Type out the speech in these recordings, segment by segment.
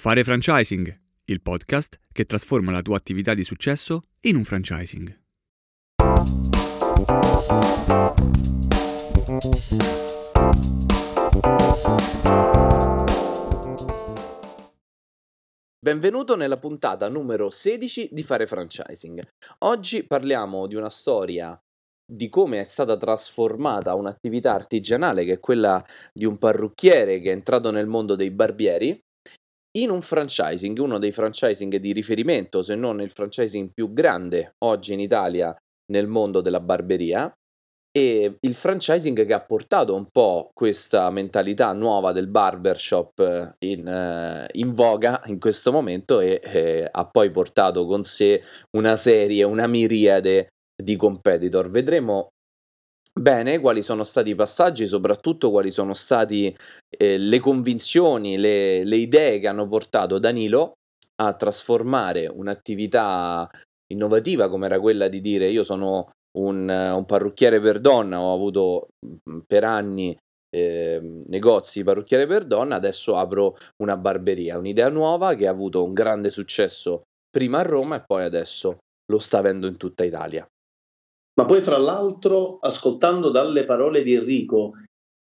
Fare franchising, il podcast che trasforma la tua attività di successo in un franchising. Benvenuto nella puntata numero 16 di Fare Franchising. Oggi parliamo di una storia di come è stata trasformata un'attività artigianale che è quella di un parrucchiere che è entrato nel mondo dei barbieri in un franchising, uno dei franchising di riferimento, se non il franchising più grande oggi in Italia nel mondo della barberia, e il franchising che ha portato un po' questa mentalità nuova del barbershop in, uh, in voga in questo momento e eh, ha poi portato con sé una serie, una miriade di competitor. Vedremo bene quali sono stati i passaggi, soprattutto quali sono state eh, le convinzioni, le, le idee che hanno portato Danilo a trasformare un'attività innovativa come era quella di dire io sono un, un parrucchiere per donna, ho avuto mm, per anni eh, negozi di parrucchiere per donna, adesso apro una barberia, un'idea nuova che ha avuto un grande successo prima a Roma e poi adesso lo sta avendo in tutta Italia. Ma poi, fra l'altro, ascoltando dalle parole di Enrico,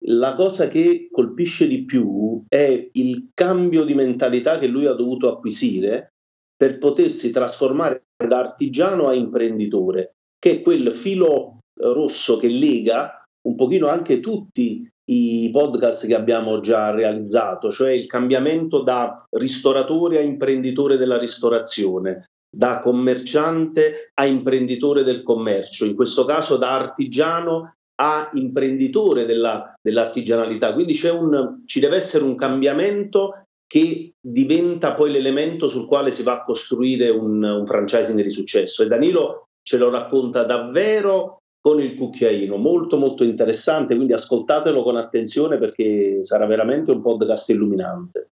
la cosa che colpisce di più è il cambio di mentalità che lui ha dovuto acquisire per potersi trasformare da artigiano a imprenditore, che è quel filo rosso che lega un pochino anche tutti i podcast che abbiamo già realizzato, cioè il cambiamento da ristoratore a imprenditore della ristorazione, da commerciante a imprenditore del commercio, in questo caso da artigiano a imprenditore della, dell'artigianalità. Quindi un, ci deve essere un cambiamento che diventa poi l'elemento sul quale si va a costruire un, un franchising di successo. E Danilo ce lo racconta davvero con il cucchiaino, molto molto interessante, quindi ascoltatelo con attenzione perché sarà veramente un podcast illuminante.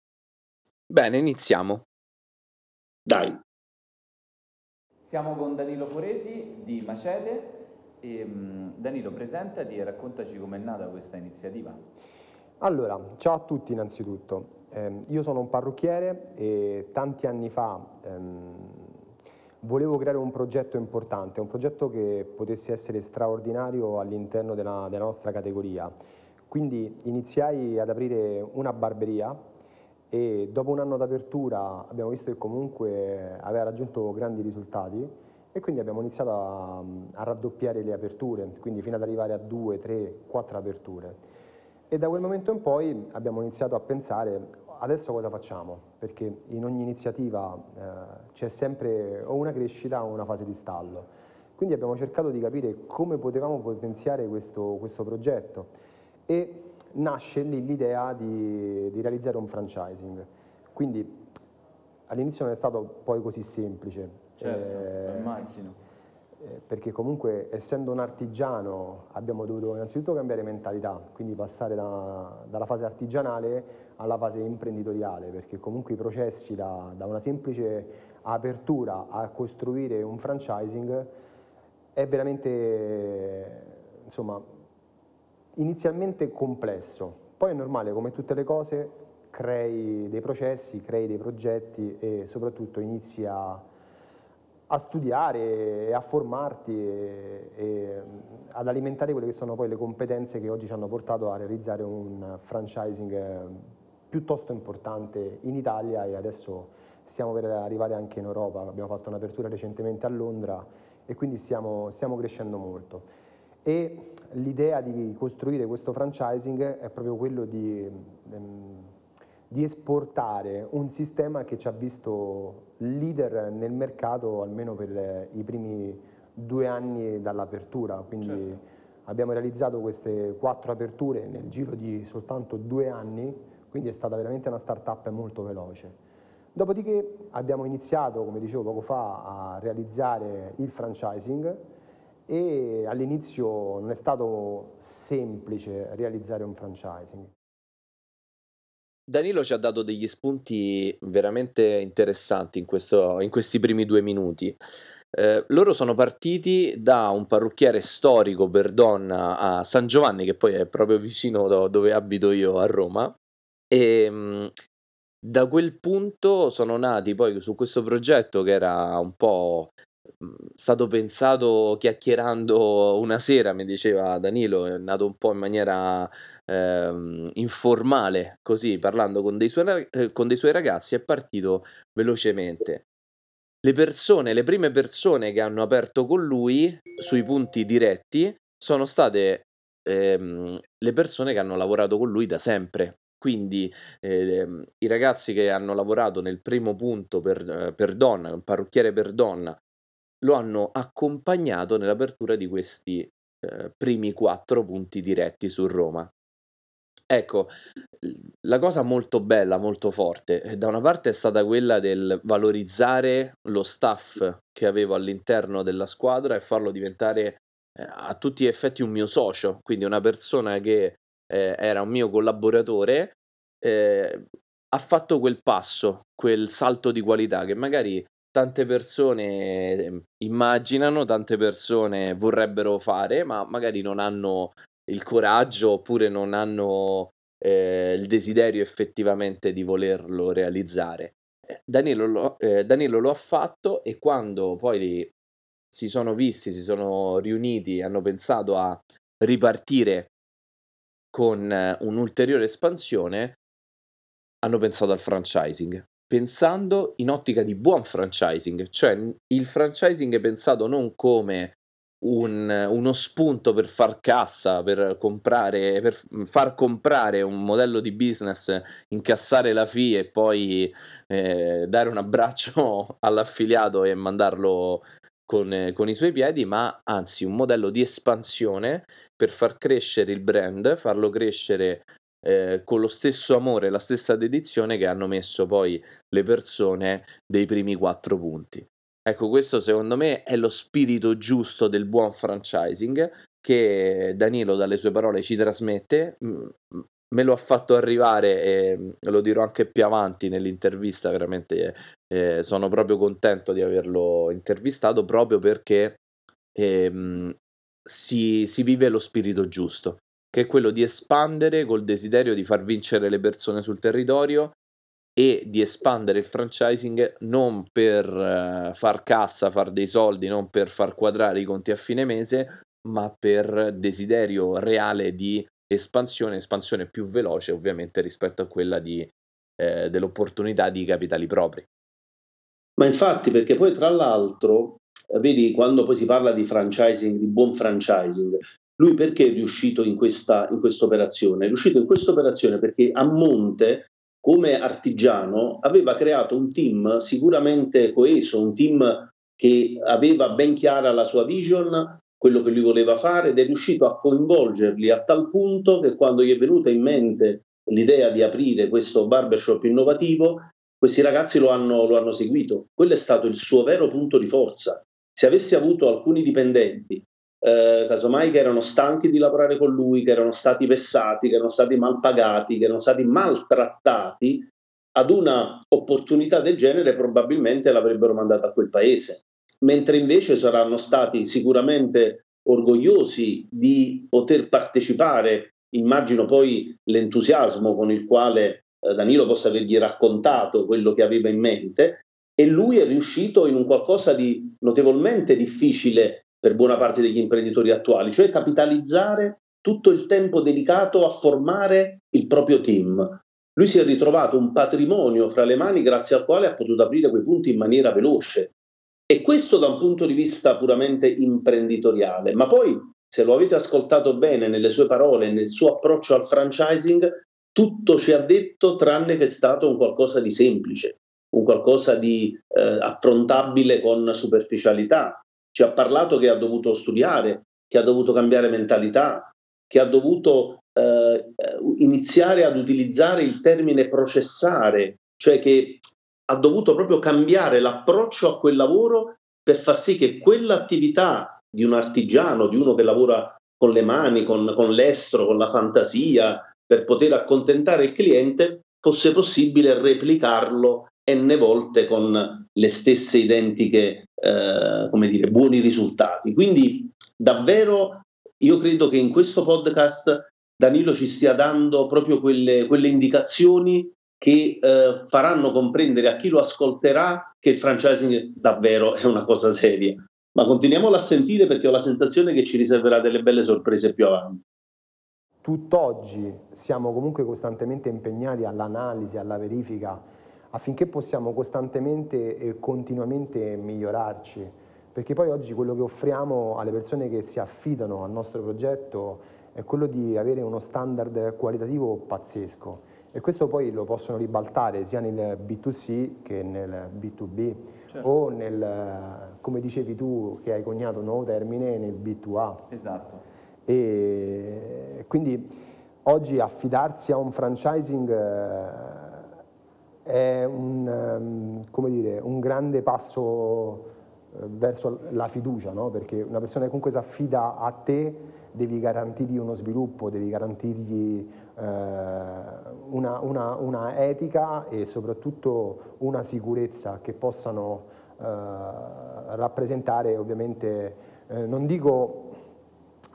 Bene, iniziamo. Dai. Siamo con Danilo Foresi di Macete. E, mm, Danilo, presentati e raccontaci com'è nata questa iniziativa. Allora, ciao a tutti innanzitutto. Eh, io sono un parrucchiere e tanti anni fa ehm, volevo creare un progetto importante, un progetto che potesse essere straordinario all'interno della, della nostra categoria. Quindi iniziai ad aprire una barberia e dopo un anno d'apertura abbiamo visto che comunque aveva raggiunto grandi risultati e quindi abbiamo iniziato a, a, raddoppiare le aperture, quindi fino ad arrivare a due, tre, quattro aperture. E da quel momento in poi abbiamo iniziato a pensare adesso cosa facciamo, perché in ogni iniziativa eh, c'è sempre o una crescita o una fase di stallo. Quindi abbiamo cercato di capire come potevamo potenziare questo, questo progetto e nasce lì l'idea di, di, realizzare un franchising. Quindi all'inizio non è stato poi così semplice. Certo, eh, immagino. Eh, perché comunque essendo un artigiano abbiamo dovuto innanzitutto cambiare mentalità, quindi passare da, dalla fase artigianale alla fase imprenditoriale, perché comunque i processi da, da una semplice apertura a costruire un franchising è veramente insomma inizialmente complesso, poi è normale, come tutte le cose, crei dei processi, crei dei progetti e soprattutto inizi a, a studiare e a formarti e, e, ad alimentare quelle che sono poi le competenze che oggi ci hanno portato a realizzare un franchising piuttosto importante in Italia e adesso stiamo per arrivare anche in Europa, abbiamo fatto un'apertura recentemente a Londra e quindi stiamo, stiamo crescendo molto e l'idea di costruire questo franchising è proprio quello di, ehm, di, esportare un sistema che ci ha visto leader nel mercato almeno per i primi due anni dall'apertura, quindi certo. abbiamo realizzato queste quattro aperture nel giro di soltanto due anni, quindi è stata veramente una start-up molto veloce. Dopodiché abbiamo iniziato, come dicevo poco fa, a realizzare il franchising, e all'inizio non è stato semplice realizzare un franchising. Danilo ci ha dato degli spunti veramente interessanti in, questo, in questi primi due minuti. Eh, loro sono partiti da un parrucchiere storico per donna a San Giovanni, che poi è proprio vicino dove abito io a Roma, e mh, da quel punto sono nati poi su questo progetto che era un po' stato pensato chiacchierando una sera, mi diceva Danilo, è nato un po' in maniera ehm, informale, così parlando con dei, suoi, eh, con dei suoi ragazzi, è partito velocemente. Le persone, le prime persone che hanno aperto con lui sui punti diretti sono state ehm, le persone che hanno lavorato con lui da sempre. Quindi eh, i ragazzi che hanno lavorato nel primo punto per, eh, per donna, un parrucchiere per donna, lo hanno accompagnato nell'apertura di questi eh, primi quattro punti diretti su Roma. Ecco, la cosa molto bella, molto forte, eh, da una parte è stata quella del valorizzare lo staff che avevo all'interno della squadra e farlo diventare eh, a tutti gli effetti un mio socio, quindi una persona che eh, era un mio collaboratore, eh, ha fatto quel passo, quel salto di qualità che magari tante persone ehm, immaginano, tante persone vorrebbero fare, ma magari non hanno il coraggio oppure non hanno eh, il desiderio effettivamente di volerlo realizzare. Eh, Danilo lo, eh, Danilo lo ha fatto e quando poi si sono visti, si sono riuniti, hanno pensato a ripartire con eh, un'ulteriore espansione, hanno pensato al franchising, pensando in ottica di buon franchising, cioè il franchising è pensato non come un, uno spunto per far cassa, per comprare, per far comprare un modello di business, incassare la fee e poi eh, dare un abbraccio all'affiliato e mandarlo con, con, i suoi piedi, ma anzi un modello di espansione per far crescere il brand, farlo crescere eh, con lo stesso amore, la stessa dedizione che hanno messo poi le persone dei primi quattro punti. Ecco, questo secondo me è lo spirito giusto del buon franchising che Danilo dalle sue parole ci trasmette. Me lo ha fatto arrivare e lo dirò anche più avanti nell'intervista, veramente eh, sono proprio contento di averlo intervistato proprio perché eh, si, si vive lo spirito giusto, che è quello di espandere col desiderio di far vincere le persone sul territorio e di espandere il franchising non per uh, far cassa, far dei soldi, non per far quadrare i conti a fine mese, ma per desiderio reale di espansione, espansione più veloce ovviamente rispetto a quella di, eh, dell'opportunità di capitali propri. Ma infatti, perché poi tra l'altro, vedi, quando poi si parla di franchising, di buon franchising, lui perché è riuscito in questa in operazione? È riuscito in questa operazione perché a monte come artigiano aveva creato un team sicuramente coeso, un team che aveva ben chiara la sua vision, quello che lui voleva fare ed è riuscito a coinvolgerli a tal punto che quando gli è venuta in mente l'idea di aprire questo barbershop innovativo, questi ragazzi lo hanno, lo hanno seguito. Quello è stato il suo vero punto di forza. Se avessi avuto alcuni dipendenti eh, casomai che erano stanchi di lavorare con lui, che erano stati vessati, che erano stati mal pagati, che erano stati maltrattati, ad una opportunità del genere probabilmente l'avrebbero mandata a quel paese. Mentre invece saranno stati sicuramente orgogliosi di poter partecipare, immagino poi l'entusiasmo con il quale eh, Danilo possa avergli raccontato quello che aveva in mente, e lui è riuscito in un qualcosa di notevolmente difficile per buona parte degli imprenditori attuali, cioè capitalizzare tutto il tempo dedicato a formare il proprio team. Lui si è ritrovato un patrimonio fra le mani grazie al quale ha potuto aprire quei punti in maniera veloce. E questo da un punto di vista puramente imprenditoriale. Ma poi, se lo avete ascoltato bene nelle sue parole, nel suo approccio al franchising, tutto ci ha detto tranne che è stato un qualcosa di semplice, un qualcosa di eh, affrontabile con superficialità, ci ha parlato che ha dovuto studiare, che ha dovuto cambiare mentalità, che ha dovuto eh, iniziare ad utilizzare il termine processare, cioè che ha dovuto proprio cambiare l'approccio a quel lavoro per far sì che quell'attività di un artigiano, di uno che lavora con le mani, con, con l'estro, con la fantasia, per poter accontentare il cliente, fosse possibile replicarlo n volte con le stesse identiche, eh, come dire, buoni risultati. Quindi davvero io credo che in questo podcast Danilo ci stia dando proprio quelle, quelle indicazioni che eh, faranno comprendere a chi lo ascolterà che il franchising davvero è una cosa seria. Ma continuiamolo a sentire perché ho la sensazione che ci riserverà delle belle sorprese più avanti. Tutt'oggi siamo comunque costantemente impegnati all'analisi, alla verifica, affinché possiamo costantemente e continuamente migliorarci, perché poi oggi quello che offriamo alle persone che si affidano al nostro progetto è quello di avere uno standard qualitativo pazzesco e questo poi lo possono ribaltare sia nel B2C che nel B2B certo. o nel, come dicevi tu che hai coniato un nuovo termine, nel B2A. Esatto. E quindi oggi affidarsi a un franchising eh, è un, ehm, dire, un grande passo eh, verso la fiducia, no? perché una persona che comunque si affida a te devi garantirgli uno sviluppo, devi garantirgli eh, una, una, una, etica e soprattutto una sicurezza che possano eh, rappresentare ovviamente, eh, non dico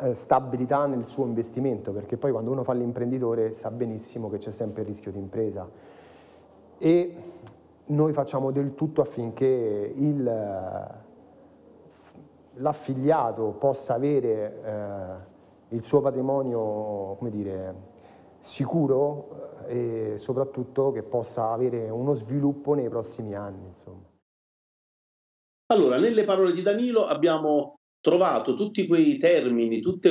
eh, stabilità nel suo investimento, perché poi quando uno fa l'imprenditore sa benissimo che c'è sempre il rischio di impresa. E noi facciamo del tutto affinché l'affiliato possa avere eh, il suo patrimonio dire, sicuro eh, e soprattutto che possa avere uno sviluppo nei prossimi anni. Insomma. Allora, nelle parole di Danilo abbiamo trovato tutti quei termini, tutti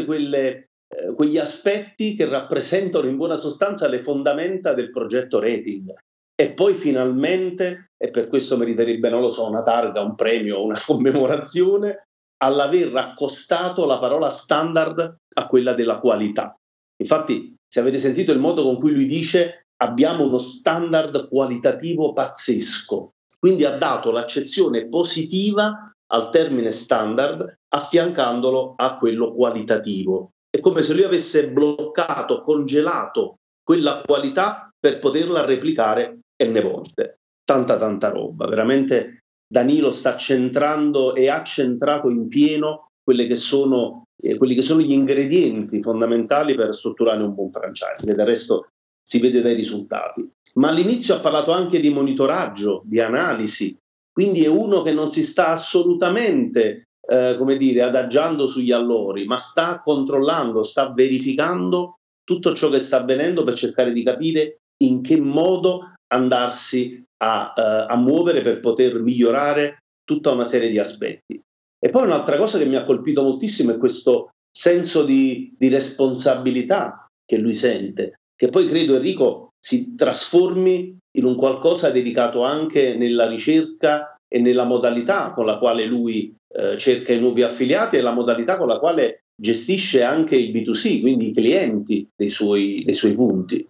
eh, quegli aspetti che rappresentano in buona sostanza le fondamenta del progetto Rating. E poi finalmente, e per questo meriterebbe, non lo so, una targa, un premio, una commemorazione, all'aver accostato la parola standard a quella della qualità. Infatti, se avete sentito il modo con cui lui dice abbiamo uno standard qualitativo pazzesco, quindi ha dato l'accezione positiva al termine standard affiancandolo a quello qualitativo. È come se lui avesse bloccato, congelato quella qualità per poterla replicare n volte. Tanta tanta roba, veramente Danilo sta centrando e ha centrato in pieno che sono, eh, quelli che sono gli ingredienti fondamentali per strutturare un buon franchise, che del resto si vede dai risultati. Ma all'inizio ha parlato anche di monitoraggio, di analisi, quindi è uno che non si sta assolutamente, eh, come dire, adagiando sugli allori, ma sta controllando, sta verificando tutto ciò che sta avvenendo per cercare di capire in che modo andarsi a, uh, a muovere per poter migliorare tutta una serie di aspetti. E poi un'altra cosa che mi ha colpito moltissimo è questo senso di, di responsabilità che lui sente, che poi credo Enrico si trasformi in un qualcosa dedicato anche nella ricerca e nella modalità con la quale lui eh, cerca i nuovi affiliati e la modalità con la quale gestisce anche il B2C, quindi i clienti dei suoi, dei suoi punti.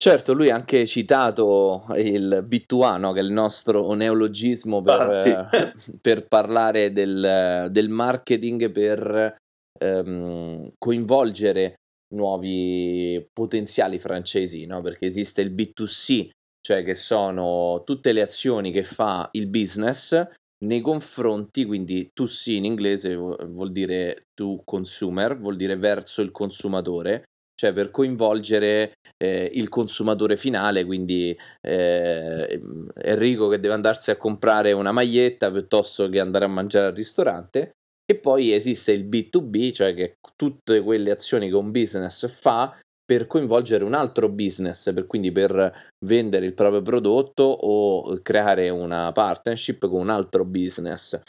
Certo, lui ha anche citato il B2A, no? che è il nostro neologismo per, per parlare del, del, marketing, per ehm, coinvolgere nuovi potenziali francesi, no? perché esiste il B2C, cioè che sono tutte le azioni che fa il business nei confronti, quindi to C in inglese vuol dire to consumer, vuol dire verso il consumatore, cioè per coinvolgere eh, il consumatore finale, quindi eh, Enrico che deve andarsi a comprare una maglietta piuttosto che andare a mangiare al ristorante. E poi esiste il B2B, cioè che tutte quelle azioni che un business fa per coinvolgere un altro business, per, quindi per vendere il proprio prodotto o creare una partnership con un altro business.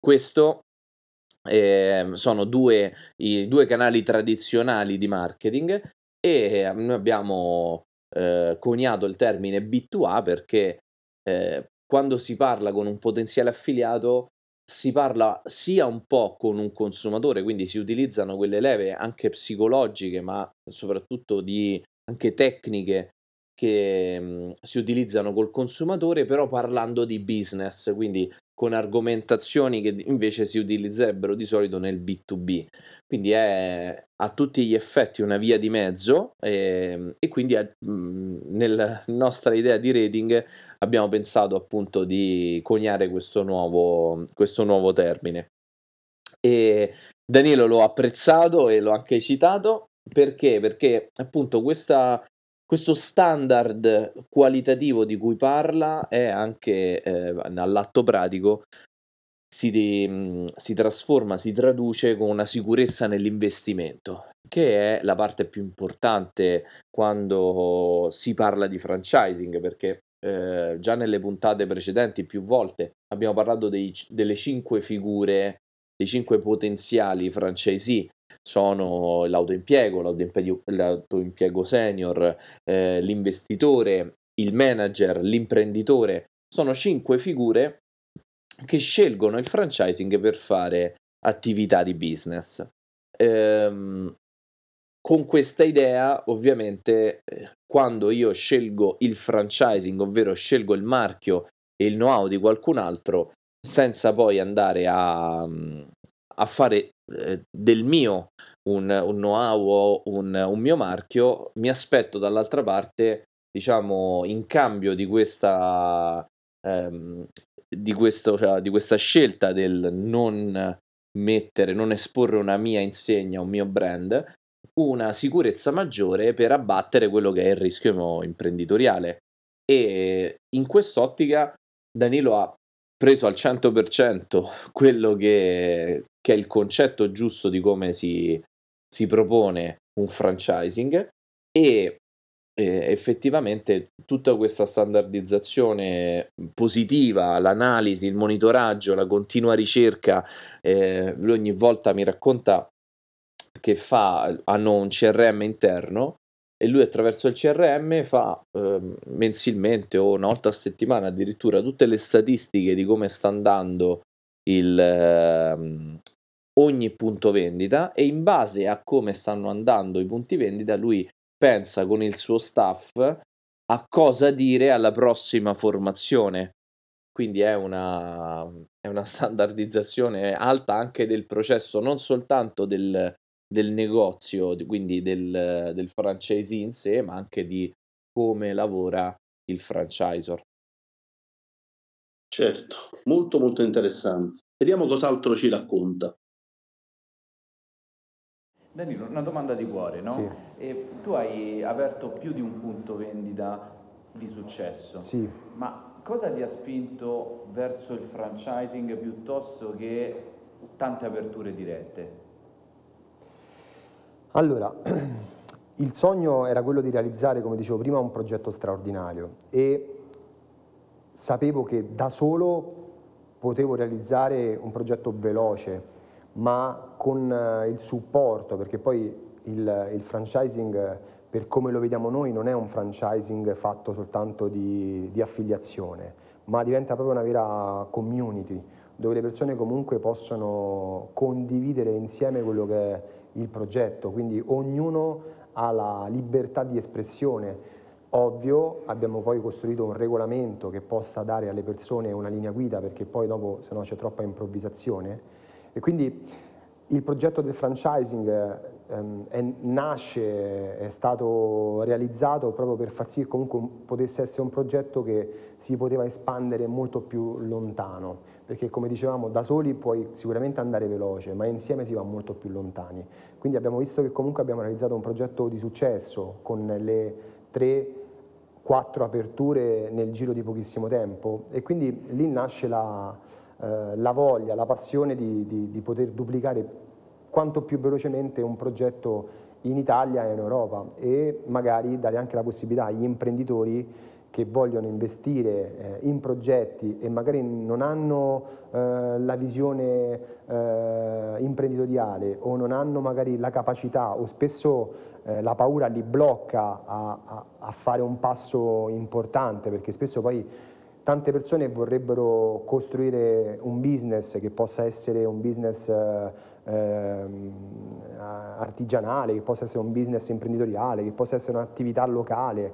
Questo eh, sono due, i due canali tradizionali di marketing e noi abbiamo eh, coniato il termine B2A perché eh, quando si parla con un potenziale affiliato si parla sia un po' con un consumatore, quindi si utilizzano quelle leve anche psicologiche, ma soprattutto di anche tecniche che mh, si utilizzano col consumatore, però parlando di business, quindi con argomentazioni che invece si utilizzerebbero di solito nel B2B. Quindi è a tutti gli effetti una via di mezzo e, ehm, e quindi è, mh, nella nostra idea di rating abbiamo pensato appunto di coniare questo nuovo, questo nuovo termine. E Danilo l'ho apprezzato e l'ho anche citato perché? Perché appunto questa questo standard qualitativo di cui parla è anche eh, all'atto pratico si, mhmm, si trasforma, si traduce con una sicurezza nell'investimento, che è la parte più importante quando si parla di franchising, perché eh, già nelle puntate precedenti più volte abbiamo parlato dei, delle cinque figure, dei cinque potenziali franchisee. Sono l'autoimpiego, l'autoimpiego, l'autoimpiego senior, eh, l'investitore, il manager, l'imprenditore. Sono cinque figure che scelgono il franchising per fare attività di business. Ehm, con questa idea, ovviamente, eh, quando io scelgo il franchising, ovvero scelgo il marchio e il know-how di qualcun altro, senza poi andare a, a fare del mio un, un know-how o un, un, mio marchio, mi aspetto dall'altra parte, diciamo, in cambio di questa ehm, di, questo, cioè, di questa scelta del non mettere, non esporre una mia insegna, un mio brand, una sicurezza maggiore per abbattere quello che è il rischio imprenditoriale. E in quest'ottica Danilo ha preso al 100% quello che, che, è il concetto giusto di come si, si propone un franchising e eh, effettivamente tutta questa standardizzazione positiva, l'analisi, il monitoraggio, la continua ricerca, eh, lui ogni volta mi racconta che fa, hanno un CRM interno e lui attraverso il CRM fa eh, mensilmente o una volta a settimana addirittura tutte le statistiche di come sta andando il, eh, ogni punto vendita e in base a come stanno andando i punti vendita lui pensa con il suo staff a cosa dire alla prossima formazione. Quindi è una, è una standardizzazione alta anche del processo, non soltanto del, del negozio, quindi del, del franchisee in sé, ma anche di come lavora il franchisor. Certo, molto molto interessante. Vediamo cos'altro ci racconta. Danilo, una domanda di cuore, no? Sì. E tu hai aperto più di un punto vendita di successo. Sì. Ma cosa ti ha spinto verso il franchising piuttosto che tante aperture dirette? Allora, il sogno era quello di realizzare, come dicevo prima, un progetto straordinario e sapevo che da solo potevo realizzare un progetto veloce, ma con eh, il supporto, perché poi il, il, franchising, per come lo vediamo noi, non è un franchising fatto soltanto di, di affiliazione, ma diventa proprio una vera community, dove le persone comunque possono condividere insieme quello che è il progetto, quindi ognuno ha la libertà di espressione. Ovvio, abbiamo poi costruito un regolamento che possa dare alle persone una linea guida perché poi dopo se no c'è troppa improvvisazione e quindi il progetto del franchising ehm, è, nasce, è stato realizzato proprio per far sì che comunque potesse essere un progetto che si poteva espandere molto più lontano, perché come dicevamo da soli puoi sicuramente andare veloce, ma insieme si va molto più lontani. Quindi abbiamo visto che comunque abbiamo realizzato un progetto di successo con le tre quattro aperture nel giro di pochissimo tempo e quindi lì nasce la, eh, la voglia, la passione di, di, di, poter duplicare quanto più velocemente un progetto in Italia e in Europa e magari dare anche la possibilità agli imprenditori che vogliono investire eh, in progetti e magari non hanno eh, la visione eh, imprenditoriale o non hanno magari la capacità o spesso la paura li blocca a, a, a fare un passo importante perché spesso poi tante persone vorrebbero costruire un business che possa essere un business eh, ehm, artigianale, che possa essere un business imprenditoriale, che possa essere un'attività locale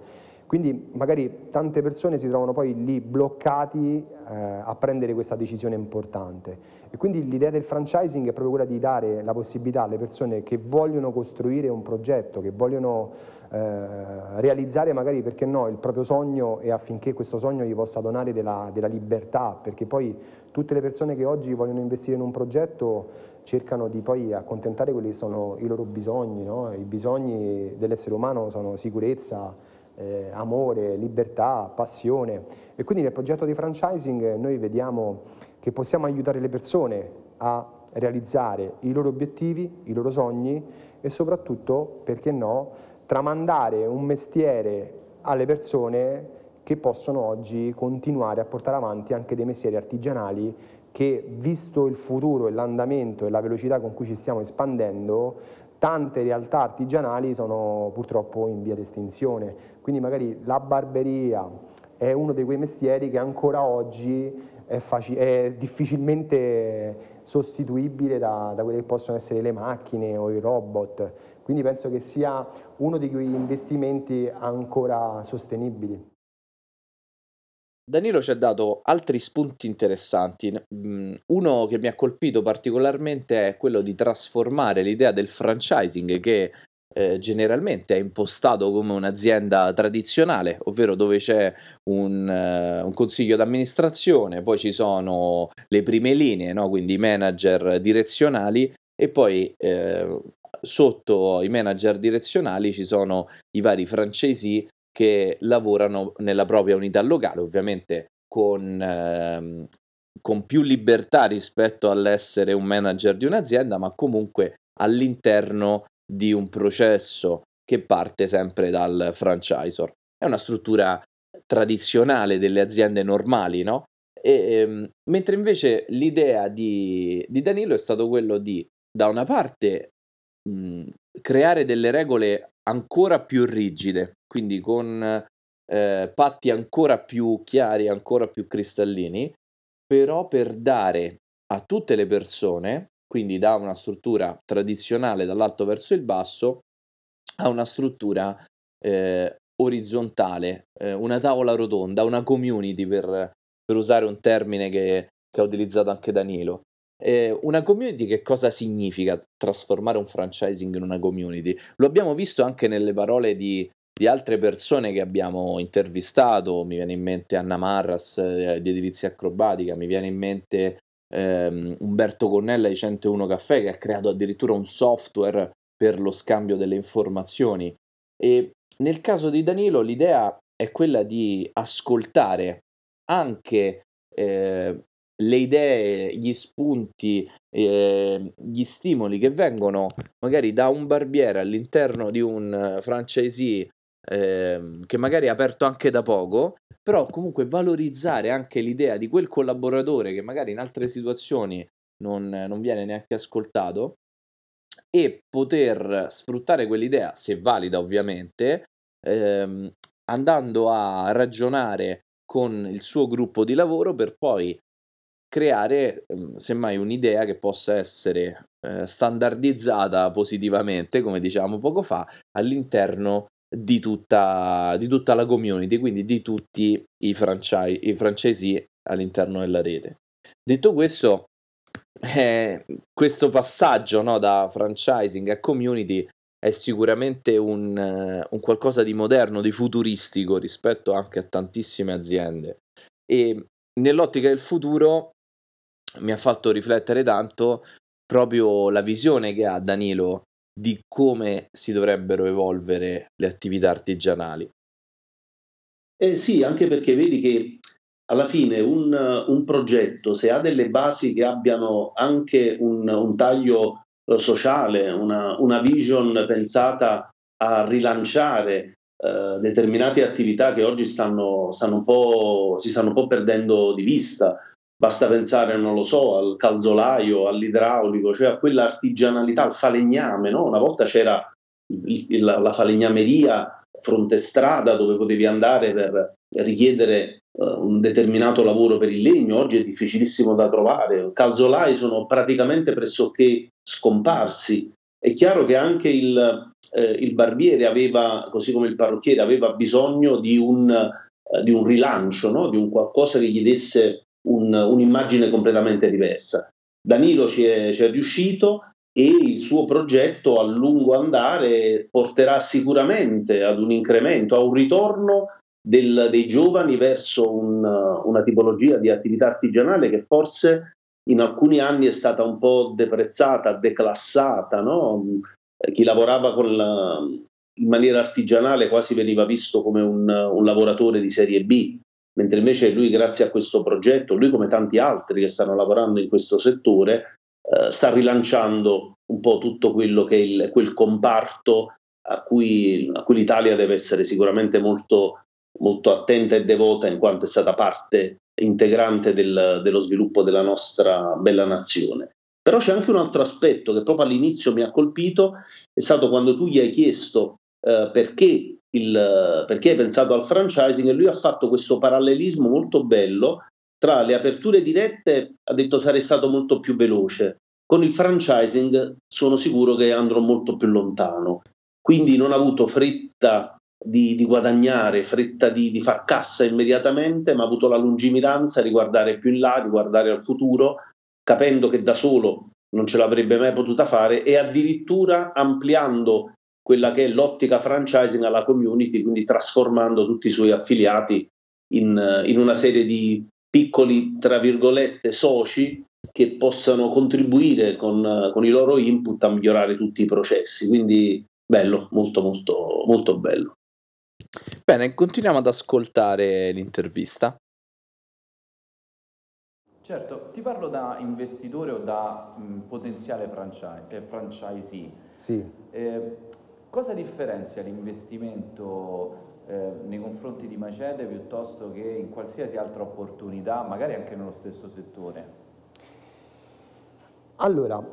quindi magari tante persone si trovano poi lì bloccati eh, a prendere questa decisione importante. E quindi l'idea del franchising è proprio quella di dare la possibilità alle persone che vogliono costruire un progetto, che vogliono eh, realizzare magari, perché no, il proprio sogno e affinché questo sogno gli possa donare della, della libertà, perché poi tutte le persone che oggi vogliono investire in un progetto cercano di poi accontentare quelli che sono i loro bisogni, no? i bisogni dell'essere umano sono sicurezza, eh, amore, libertà, passione. E quindi nel progetto di franchising noi vediamo che possiamo aiutare le persone a realizzare i loro obiettivi, i loro sogni e soprattutto, perché no, tramandare un mestiere alle persone che possono oggi continuare a portare avanti anche dei mestieri artigianali che, visto il futuro e l'andamento e la velocità con cui ci stiamo espandendo, tante realtà artigianali sono purtroppo in via di estinzione. Quindi magari la barberia è uno di quei mestieri che ancora oggi è, è difficilmente sostituibile da, da, quelle che possono essere le macchine o i robot. Quindi penso che sia uno di quegli investimenti ancora sostenibili. Danilo ci ha dato altri spunti interessanti. Mm, uno che mi ha colpito particolarmente è quello di trasformare l'idea del franchising che eh, generalmente è impostato come un'azienda tradizionale, ovvero dove c'è un, uh, un, consiglio d'amministrazione, poi ci sono le prime linee, no? quindi i manager direzionali e poi eh, sotto i manager direzionali ci sono i vari francesi che lavorano nella propria unità locale, ovviamente con, ehm, con più libertà rispetto all'essere un manager di un'azienda, ma comunque all'interno di un processo che parte sempre dal franchisor. È una struttura tradizionale delle aziende normali, no? E, ehm, mentre invece l'idea di, di, Danilo è stato quello di, da una parte, mh, creare delle regole ancora più rigide, quindi con eh, patti ancora più chiari, ancora più cristallini, però per dare a tutte le persone, quindi da una struttura tradizionale dall'alto verso il basso, a una struttura eh, orizzontale, eh, una tavola rotonda, una community per, per usare un termine che, che ha utilizzato anche Danilo. Eh, una community che cosa significa trasformare un franchising in una community? Lo abbiamo visto anche nelle parole di, di altre persone che abbiamo intervistato, mi viene in mente Anna Marras eh, di Edilizia Acrobatica, mi viene in mente ehm, Umberto Connella di 101 Caffè che ha creato addirittura un software per lo scambio delle informazioni. E nel caso di Danilo l'idea è quella di ascoltare anche eh, le idee, gli spunti, eh, gli stimoli che vengono magari da un barbiere all'interno di un franchisee eh, che magari è aperto anche da poco, però comunque valorizzare anche l'idea di quel collaboratore che magari in altre situazioni non, non viene neanche ascoltato e poter sfruttare quell'idea, se valida ovviamente, ehm, andando a ragionare con il suo gruppo di lavoro per poi creare ehm, semmai un'idea che possa essere eh, standardizzata positivamente, come dicevamo poco fa, all'interno di tutta, di tutta la community, quindi di tutti i, franchise, i francesi all'interno della rete. Detto questo, eh, questo passaggio no, da franchising a community è sicuramente un, un, qualcosa di moderno, di futuristico rispetto anche a tantissime aziende. E nell'ottica del futuro mi ha fatto riflettere tanto proprio la visione che ha Danilo di come si dovrebbero evolvere le attività artigianali. Eh sì, anche perché vedi che alla fine un, un progetto, se ha delle basi che abbiano anche un, un taglio eh, sociale, una, una, vision pensata a rilanciare eh, determinate attività che oggi stanno, stanno si stanno un po' perdendo di vista, Basta pensare, non lo so, al calzolaio, all'idraulico, cioè a quell'artigianalità, al falegname, no? Una volta c'era il, la falegnameria fronte strada dove potevi andare per richiedere uh, un determinato lavoro per il legno, oggi è difficilissimo da trovare. Calzolai sono praticamente pressoché scomparsi. È chiaro che anche il, eh, il barbiere aveva, così come il parrucchiere, aveva bisogno di un, eh, di un rilancio, no? di un qualcosa che gli desse un, un'immagine completamente diversa. Danilo ci è, ci è riuscito e il suo progetto a lungo andare porterà sicuramente ad un incremento, a un ritorno del, dei giovani verso un, una tipologia di attività artigianale che forse in alcuni anni è stata un po' deprezzata, declassata. No? Chi lavorava la, in maniera artigianale quasi veniva visto come un, un lavoratore di serie B, mentre invece lui grazie a questo progetto, lui come tanti altri che stanno lavorando in questo settore, eh, sta rilanciando un po' tutto quello che è il, quel comparto a cui, a cui l'Italia deve essere sicuramente molto, molto attenta e devota in quanto è stata parte integrante del, dello sviluppo della nostra bella nazione. Però c'è anche un altro aspetto che proprio all'inizio mi ha colpito, è stato quando tu gli hai chiesto eh, perché, il, perché hai pensato al franchising e lui ha fatto questo parallelismo molto bello tra le aperture dirette, ha detto sarei stato molto più veloce, con il franchising sono sicuro che andrò molto più lontano, quindi non ha avuto fretta di, di guadagnare, fretta di, di, far cassa immediatamente, ma ha avuto la lungimiranza di guardare più in là, di guardare al futuro, capendo che da solo non ce l'avrebbe mai potuta fare e addirittura ampliando quella che è l'ottica franchising alla community, quindi trasformando tutti i suoi affiliati in, in una serie di piccoli, tra virgolette, soci che possano contribuire con, con, i loro input a migliorare tutti i processi. Quindi bello, molto molto molto bello. Bene, continuiamo ad ascoltare l'intervista. Certo, ti parlo da investitore o da mh, potenziale franchise, eh, franchisee. Sì. Eh, cosa differenzia l'investimento eh, nei confronti di Macete piuttosto che in qualsiasi altra opportunità, magari anche nello stesso settore? Allora,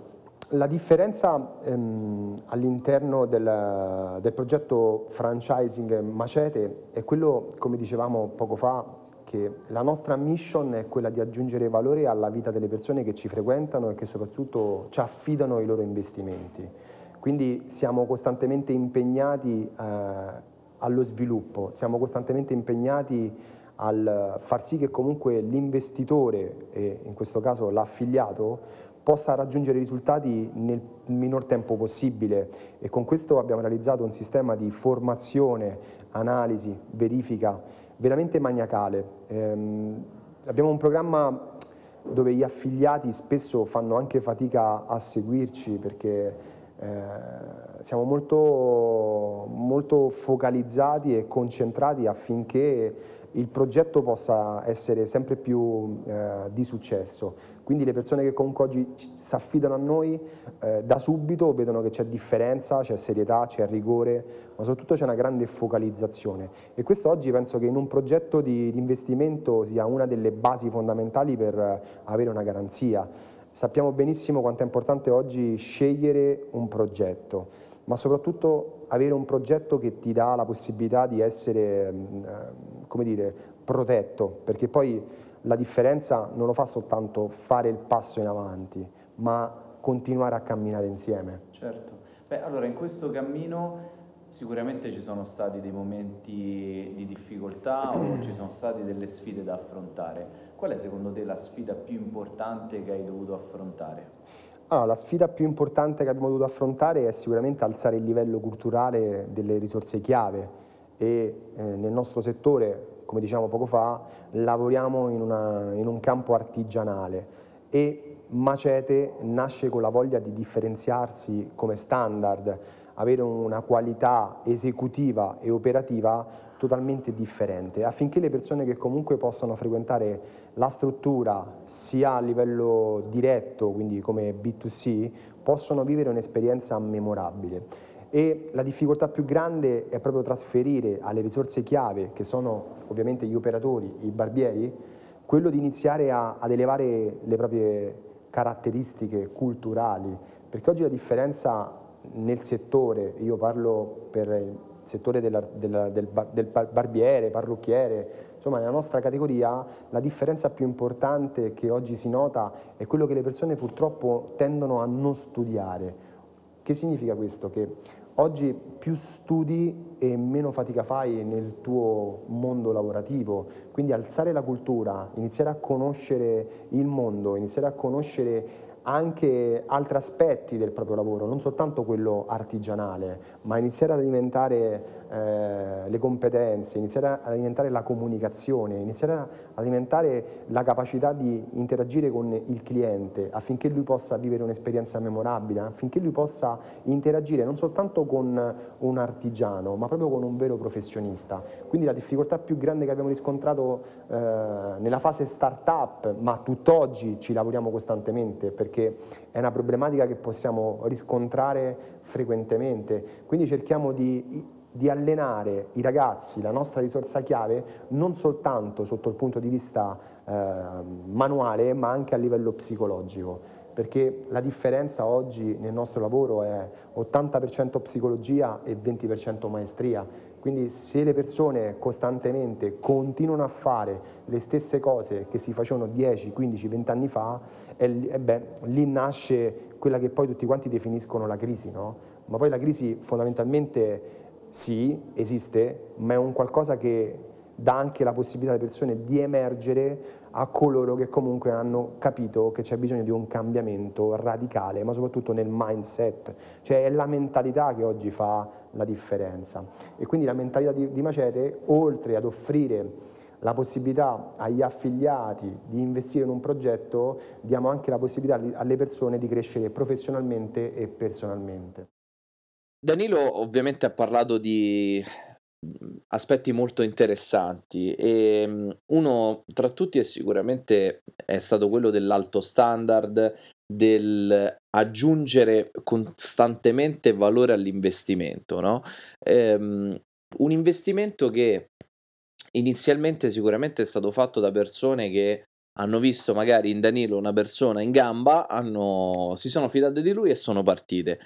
la differenza ehm, all'interno del, del, progetto franchising Macete è quello, come dicevamo poco fa, che la nostra mission è quella di aggiungere valore alla vita delle persone che ci frequentano e che soprattutto ci affidano i loro investimenti. Quindi siamo costantemente impegnati eh, allo sviluppo, siamo costantemente impegnati al far sì che comunque l'investitore, e in questo caso l'affiliato, possa raggiungere risultati nel minor tempo possibile e con questo abbiamo realizzato un sistema di formazione, analisi, verifica veramente maniacale. Ehm, abbiamo un programma dove gli affiliati spesso fanno anche fatica a seguirci perché eh, siamo molto, molto focalizzati e concentrati affinché il progetto possa essere sempre più eh, di successo. Quindi le persone che comunque oggi si affidano a noi eh, da subito vedono che c'è differenza, c'è serietà, c'è rigore, ma soprattutto c'è una grande focalizzazione. E questo oggi penso che in un progetto di, di investimento sia una delle basi fondamentali per avere una garanzia. Sappiamo benissimo quanto è importante oggi scegliere un progetto, ma soprattutto avere un progetto che ti dà la possibilità di essere mm, come dire, protetto, perché poi la differenza non lo fa soltanto fare il passo in avanti, ma continuare a camminare insieme. Certo. Beh, allora in questo cammino sicuramente ci sono stati dei momenti di difficoltà o ci sono state delle sfide da affrontare. Qual è secondo te la sfida più importante che hai dovuto affrontare? Allora, la sfida più importante che abbiamo dovuto affrontare è sicuramente alzare il livello culturale delle risorse chiave e eh, nel nostro settore, come diciamo poco fa, lavoriamo in, una, in un campo artigianale e Macete nasce con la voglia di differenziarsi come standard, avere una qualità esecutiva e operativa totalmente differente, affinché le persone che comunque possano frequentare la struttura sia a livello diretto, quindi come B2C, possano vivere un'esperienza memorabile. E la difficoltà più grande è proprio trasferire alle risorse chiave, che sono ovviamente gli operatori, i barbieri, quello di iniziare a, ad elevare le proprie caratteristiche culturali, perché oggi la differenza nel settore, io parlo per settore della, della, del, del barbiere, parrucchiere, insomma nella nostra categoria la differenza più importante che oggi si nota è quello che le persone purtroppo tendono a non studiare. Che significa questo? Che Oggi più studi e meno fatica fai nel tuo mondo lavorativo, quindi alzare la cultura, iniziare a conoscere il mondo, iniziare a conoscere anche altri aspetti del proprio lavoro, non soltanto quello artigianale, ma iniziare ad alimentare eh, le competenze, iniziare ad alimentare la comunicazione, iniziare ad alimentare la capacità di interagire con il cliente affinché lui possa vivere un'esperienza memorabile, affinché lui possa interagire non soltanto con un artigiano, ma proprio con un vero professionista. Quindi la difficoltà più grande che abbiamo riscontrato eh, nella fase start-up, ma tutt'oggi ci lavoriamo costantemente perché è una problematica che possiamo riscontrare frequentemente. Quindi cerchiamo di di allenare i ragazzi, la nostra risorsa chiave, non soltanto sotto il punto di vista eh, manuale, ma anche a livello psicologico. Perché la differenza oggi nel nostro lavoro è 80% psicologia e 20% maestria. Quindi se le persone costantemente continuano a fare le stesse cose che si facevano 10, 15, 20 anni fa, e, e beh, lì nasce quella che poi tutti quanti definiscono la crisi, no? Ma poi la crisi fondamentalmente sì, esiste, ma è un qualcosa che dà anche la possibilità alle persone di emergere a coloro che comunque hanno capito che c'è bisogno di un cambiamento radicale, ma soprattutto nel mindset, cioè è la mentalità che oggi fa la differenza. E quindi la mentalità di, di Macete, oltre ad offrire la possibilità agli affiliati di investire in un progetto, diamo anche la possibilità alle persone di crescere professionalmente e personalmente. Danilo ovviamente ha parlato di mhmm, aspetti molto interessanti e mhmm, uno tra tutti è sicuramente è stato quello dell'alto standard, del aggiungere costantemente valore all'investimento, no? Ehm, un investimento che inizialmente sicuramente è stato fatto da persone che hanno visto magari in Danilo una persona in gamba, hanno, si sono fidate di lui e sono partite.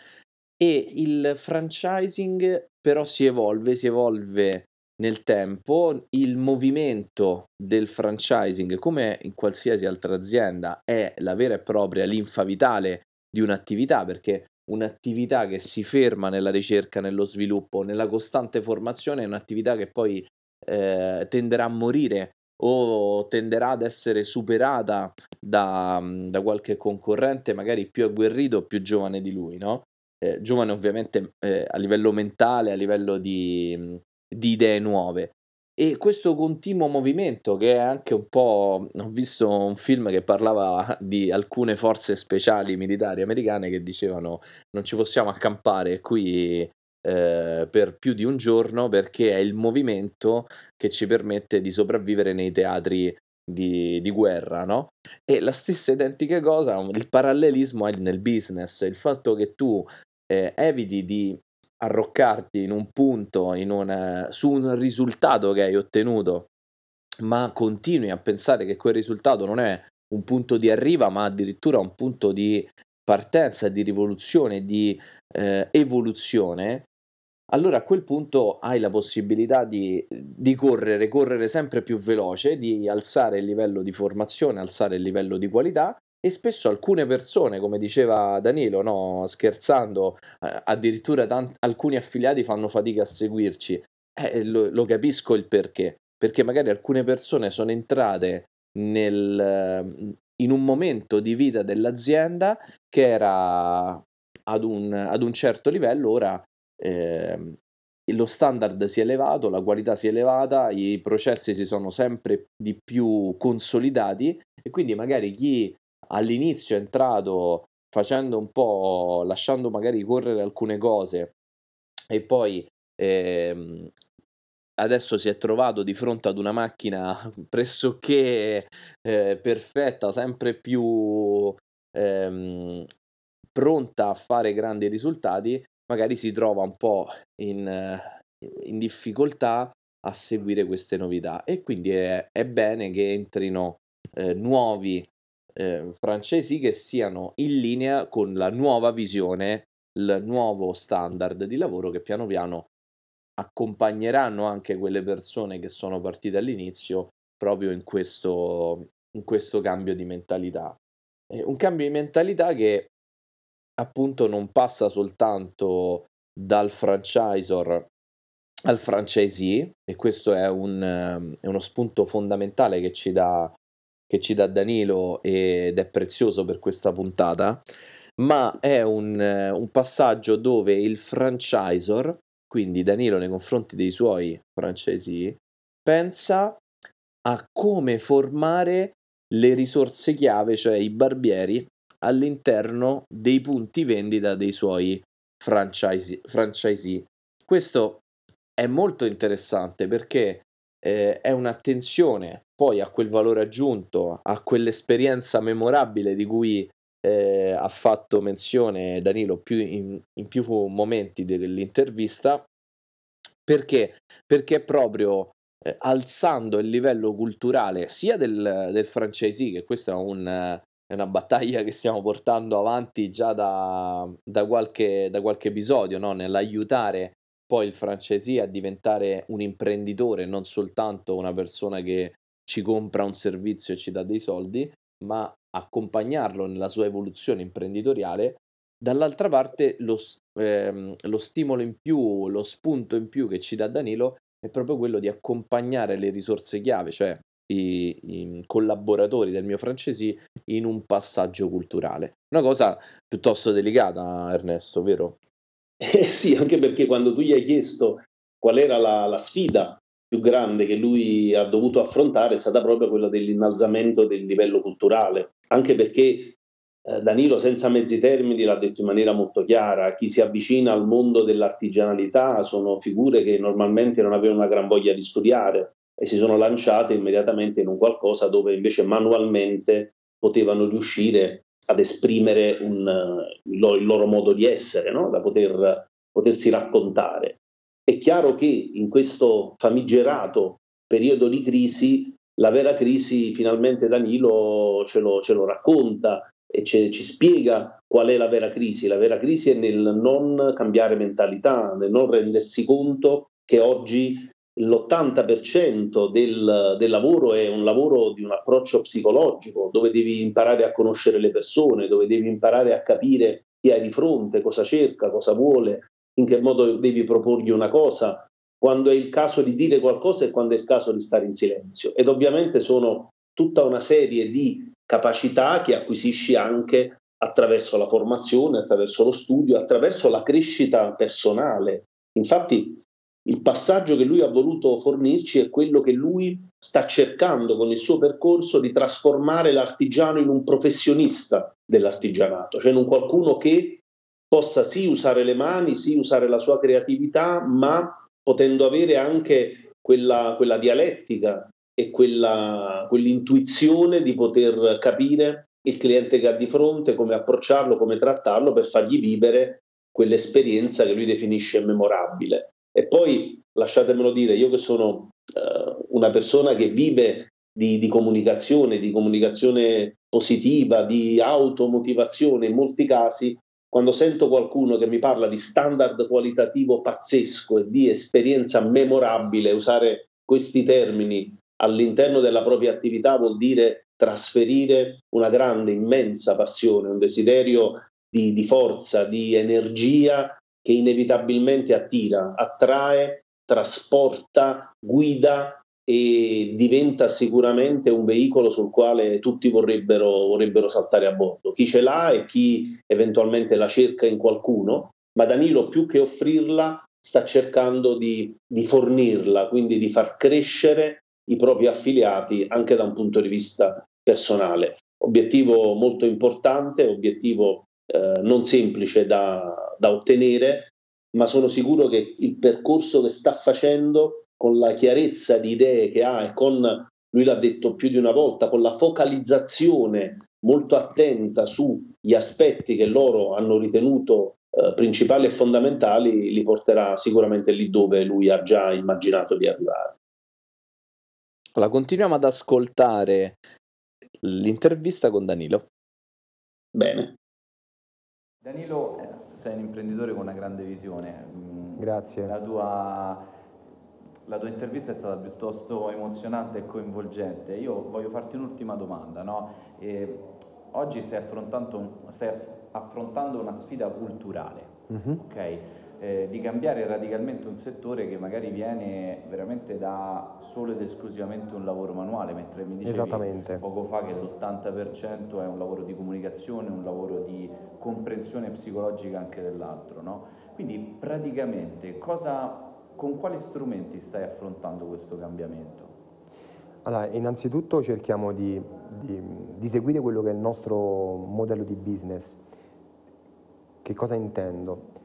E il franchising però si evolve, si evolve nel tempo, il movimento del franchising, come in qualsiasi altra azienda, è la vera e propria linfa vitale di un'attività, perché un'attività che si ferma nella ricerca, nello sviluppo, nella costante formazione è un'attività che poi eh, tenderà a morire o tenderà ad essere superata da, da qualche concorrente magari più agguerrito o più giovane di lui, no? Eh, giovane ovviamente eh, a livello mentale, a livello di, di, idee nuove. E questo continuo movimento che è anche un po'... ho visto un film che parlava di alcune forze speciali militari americane che dicevano non ci possiamo accampare qui eh, per più di un giorno perché è il movimento che ci permette di sopravvivere nei teatri di, di, guerra, no? E la stessa identica cosa, il parallelismo è nel business, il fatto che tu eh, eviti di arroccarti in un punto, in una, su un risultato che hai ottenuto, ma continui a pensare che quel risultato non è un punto di arriva, ma addirittura un punto di partenza, di rivoluzione, di eh, evoluzione, allora a quel punto hai la possibilità di, di, correre, correre sempre più veloce, di alzare il livello di formazione, alzare il livello di qualità e spesso alcune persone, come diceva Danilo, no, scherzando, eh, addirittura tant- alcuni affiliati fanno fatica a seguirci. Eh, lo, lo, capisco il perché, perché magari alcune persone sono entrate nel, in un momento di vita dell'azienda che era ad un, ad un certo livello, ora eh, lo standard si è elevato, la qualità si è elevata, i processi si sono sempre di più consolidati e quindi magari chi all'inizio è entrato facendo un po', lasciando magari correre alcune cose e poi ehm, adesso si è trovato di fronte ad una macchina pressoché eh, perfetta, sempre più ehm, pronta a fare grandi risultati, magari si trova un po' in, in difficoltà a seguire queste novità. E quindi è, è bene che entrino eh, nuovi eh, francesi che siano in linea con la nuova visione, il nuovo standard di lavoro che piano piano accompagneranno anche quelle persone che sono partite all'inizio proprio in questo, in questo cambio di mentalità. Eh, un cambio di mentalità che appunto non passa soltanto dal franchisor al franchisee e questo è, un, è uno spunto fondamentale che ci dà che ci dà Danilo ed è prezioso per questa puntata, ma è un, un passaggio dove il franchisor quindi Danilo nei confronti dei suoi francesi, pensa a come formare le risorse chiave, cioè i barbieri, all'interno dei punti vendita dei suoi franchise, franchisee. Questo è molto interessante perché eh, è un'attenzione poi a quel valore aggiunto, a quell'esperienza memorabile di cui eh, ha fatto menzione Danilo più in, in più momenti dell'intervista, perché? Perché proprio eh, alzando il livello culturale sia del, del franchisee, che questa è, un, è, una battaglia che stiamo portando avanti già da, da, qualche, da qualche, episodio, no? nell'aiutare poi il franchisee a diventare un imprenditore, non soltanto una persona che ci compra un servizio e ci dà dei soldi, ma accompagnarlo nella sua evoluzione imprenditoriale. Dall'altra parte lo, ehm, lo stimolo in più, lo spunto in più che ci dà Danilo è proprio quello di accompagnare le risorse chiave, cioè i, i collaboratori del mio francesi in un passaggio culturale. Una cosa piuttosto delicata, Ernesto, vero? Eh sì, anche perché quando tu gli hai chiesto qual era la, la sfida più grande che lui ha dovuto affrontare è stata proprio quella dell'innalzamento del livello culturale, anche perché eh, Danilo senza mezzi termini l'ha detto in maniera molto chiara, chi si avvicina al mondo dell'artigianalità sono figure che normalmente non avevano una gran voglia di studiare e si sono lanciate immediatamente in un qualcosa dove invece manualmente potevano riuscire ad esprimere un, il, loro, modo di essere, no? da poter, potersi raccontare. È chiaro che in questo famigerato periodo di crisi, la vera crisi finalmente Danilo ce lo, ce lo racconta e ce, ci spiega qual è la vera crisi. La vera crisi è nel non cambiare mentalità, nel non rendersi conto che oggi l'80% del, del, lavoro è un lavoro di un approccio psicologico, dove devi imparare a conoscere le persone, dove devi imparare a capire chi hai di fronte, cosa cerca, cosa vuole, in che modo devi proporgli una cosa, quando è il caso di dire qualcosa e quando è il caso di stare in silenzio. Ed ovviamente sono tutta una serie di capacità che acquisisci anche attraverso la formazione, attraverso lo studio, attraverso la crescita personale. Infatti il passaggio che lui ha voluto fornirci è quello che lui sta cercando con il suo percorso di trasformare l'artigiano in un professionista dell'artigianato, cioè in un qualcuno che possa sì usare le mani, sì usare la sua creatività, ma potendo avere anche quella, quella dialettica e quella, quell'intuizione di poter capire il cliente che ha di fronte, come approcciarlo, come trattarlo per fargli vivere quell'esperienza che lui definisce memorabile. E poi, lasciatemelo dire, io che sono eh, una persona che vive di, di, comunicazione, di comunicazione positiva, di automotivazione in molti casi, quando sento qualcuno che mi parla di standard qualitativo pazzesco e di esperienza memorabile, usare questi termini all'interno della propria attività vuol dire trasferire una grande, immensa passione, un desiderio di, di forza, di energia che inevitabilmente attira, attrae, trasporta, guida e diventa sicuramente un veicolo sul quale tutti vorrebbero, vorrebbero saltare a bordo. Chi ce l'ha e chi eventualmente la cerca in qualcuno, ma Danilo più che offrirla sta cercando di, di fornirla, quindi di far crescere i propri affiliati anche da un punto di vista personale. Obiettivo molto importante, obiettivo eh, non semplice da, da ottenere, ma sono sicuro che il percorso che sta facendo con la chiarezza di idee che ha e con, lui l'ha detto più di una volta, con la focalizzazione molto attenta sugli aspetti che loro hanno ritenuto eh, principali e fondamentali, li porterà sicuramente lì dove lui ha già immaginato di arrivare. Allora, continuiamo ad ascoltare l'intervista con Danilo. Bene. Danilo, eh, sei un imprenditore con una grande visione. Mm, Grazie. La tua la tua intervista è stata piuttosto emozionante e coinvolgente. Io voglio farti un'ultima domanda. No? oggi stai affrontando, stai affrontando, una sfida culturale, uh-huh. ok? Eh, di cambiare radicalmente un settore che magari viene veramente da solo ed esclusivamente un lavoro manuale, mentre mi dicevi poco fa che l'80% è un lavoro di comunicazione, un lavoro di comprensione psicologica anche dell'altro. No? Quindi praticamente cosa, con quali strumenti stai affrontando questo cambiamento? Allora, innanzitutto cerchiamo di, di, di seguire quello che è il nostro modello di business. Che cosa intendo?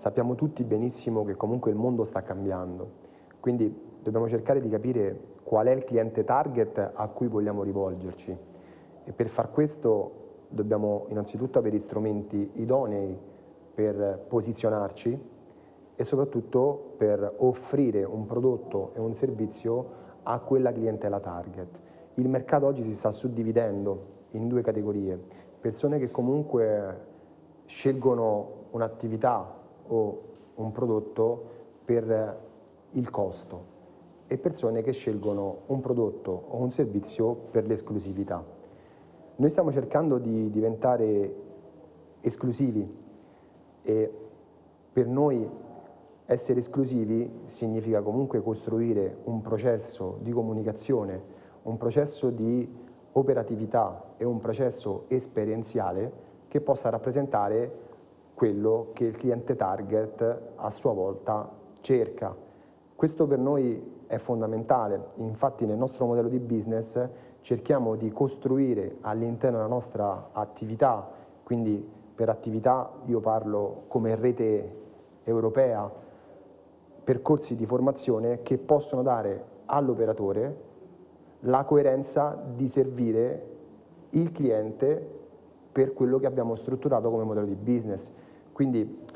Sappiamo tutti benissimo che comunque il mondo sta cambiando, quindi dobbiamo cercare di capire qual è il cliente target a cui vogliamo rivolgerci. E per far questo dobbiamo innanzitutto avere strumenti idonei per posizionarci e soprattutto per offrire un prodotto e un servizio a quella clientela target. Il mercato oggi si sta suddividendo in due categorie, persone che comunque scelgono un'attività o un prodotto per il costo e persone che scelgono un prodotto o un servizio per l'esclusività. Noi stiamo cercando di diventare esclusivi e per noi essere esclusivi significa comunque costruire un processo di comunicazione, un processo di operatività e un processo esperienziale che possa rappresentare quello che il cliente target a sua volta cerca. Questo per noi è fondamentale, infatti nel nostro modello di business cerchiamo di costruire all'interno della nostra attività, quindi per attività io parlo come rete europea, percorsi di formazione che possono dare all'operatore la coerenza di servire il cliente per quello che abbiamo strutturato come modello di business. Quindi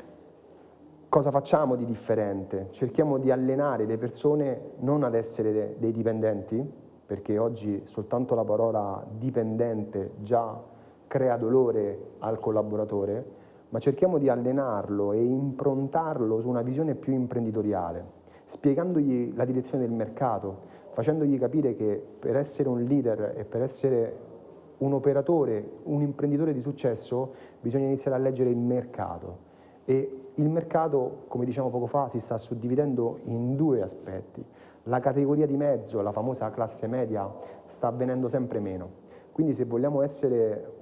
cosa facciamo di differente? Cerchiamo di allenare le persone non ad essere dei dipendenti, perché oggi soltanto la parola dipendente già crea dolore al collaboratore, ma cerchiamo di allenarlo e improntarlo su una visione più imprenditoriale, spiegandogli la direzione del mercato, facendogli capire che per essere un leader e per essere un operatore, un imprenditore di successo, bisogna iniziare a leggere il mercato. E il mercato, come diciamo poco fa, si sta suddividendo in due aspetti. La categoria di mezzo, la famosa classe media, sta avvenendo sempre meno. Quindi se vogliamo essere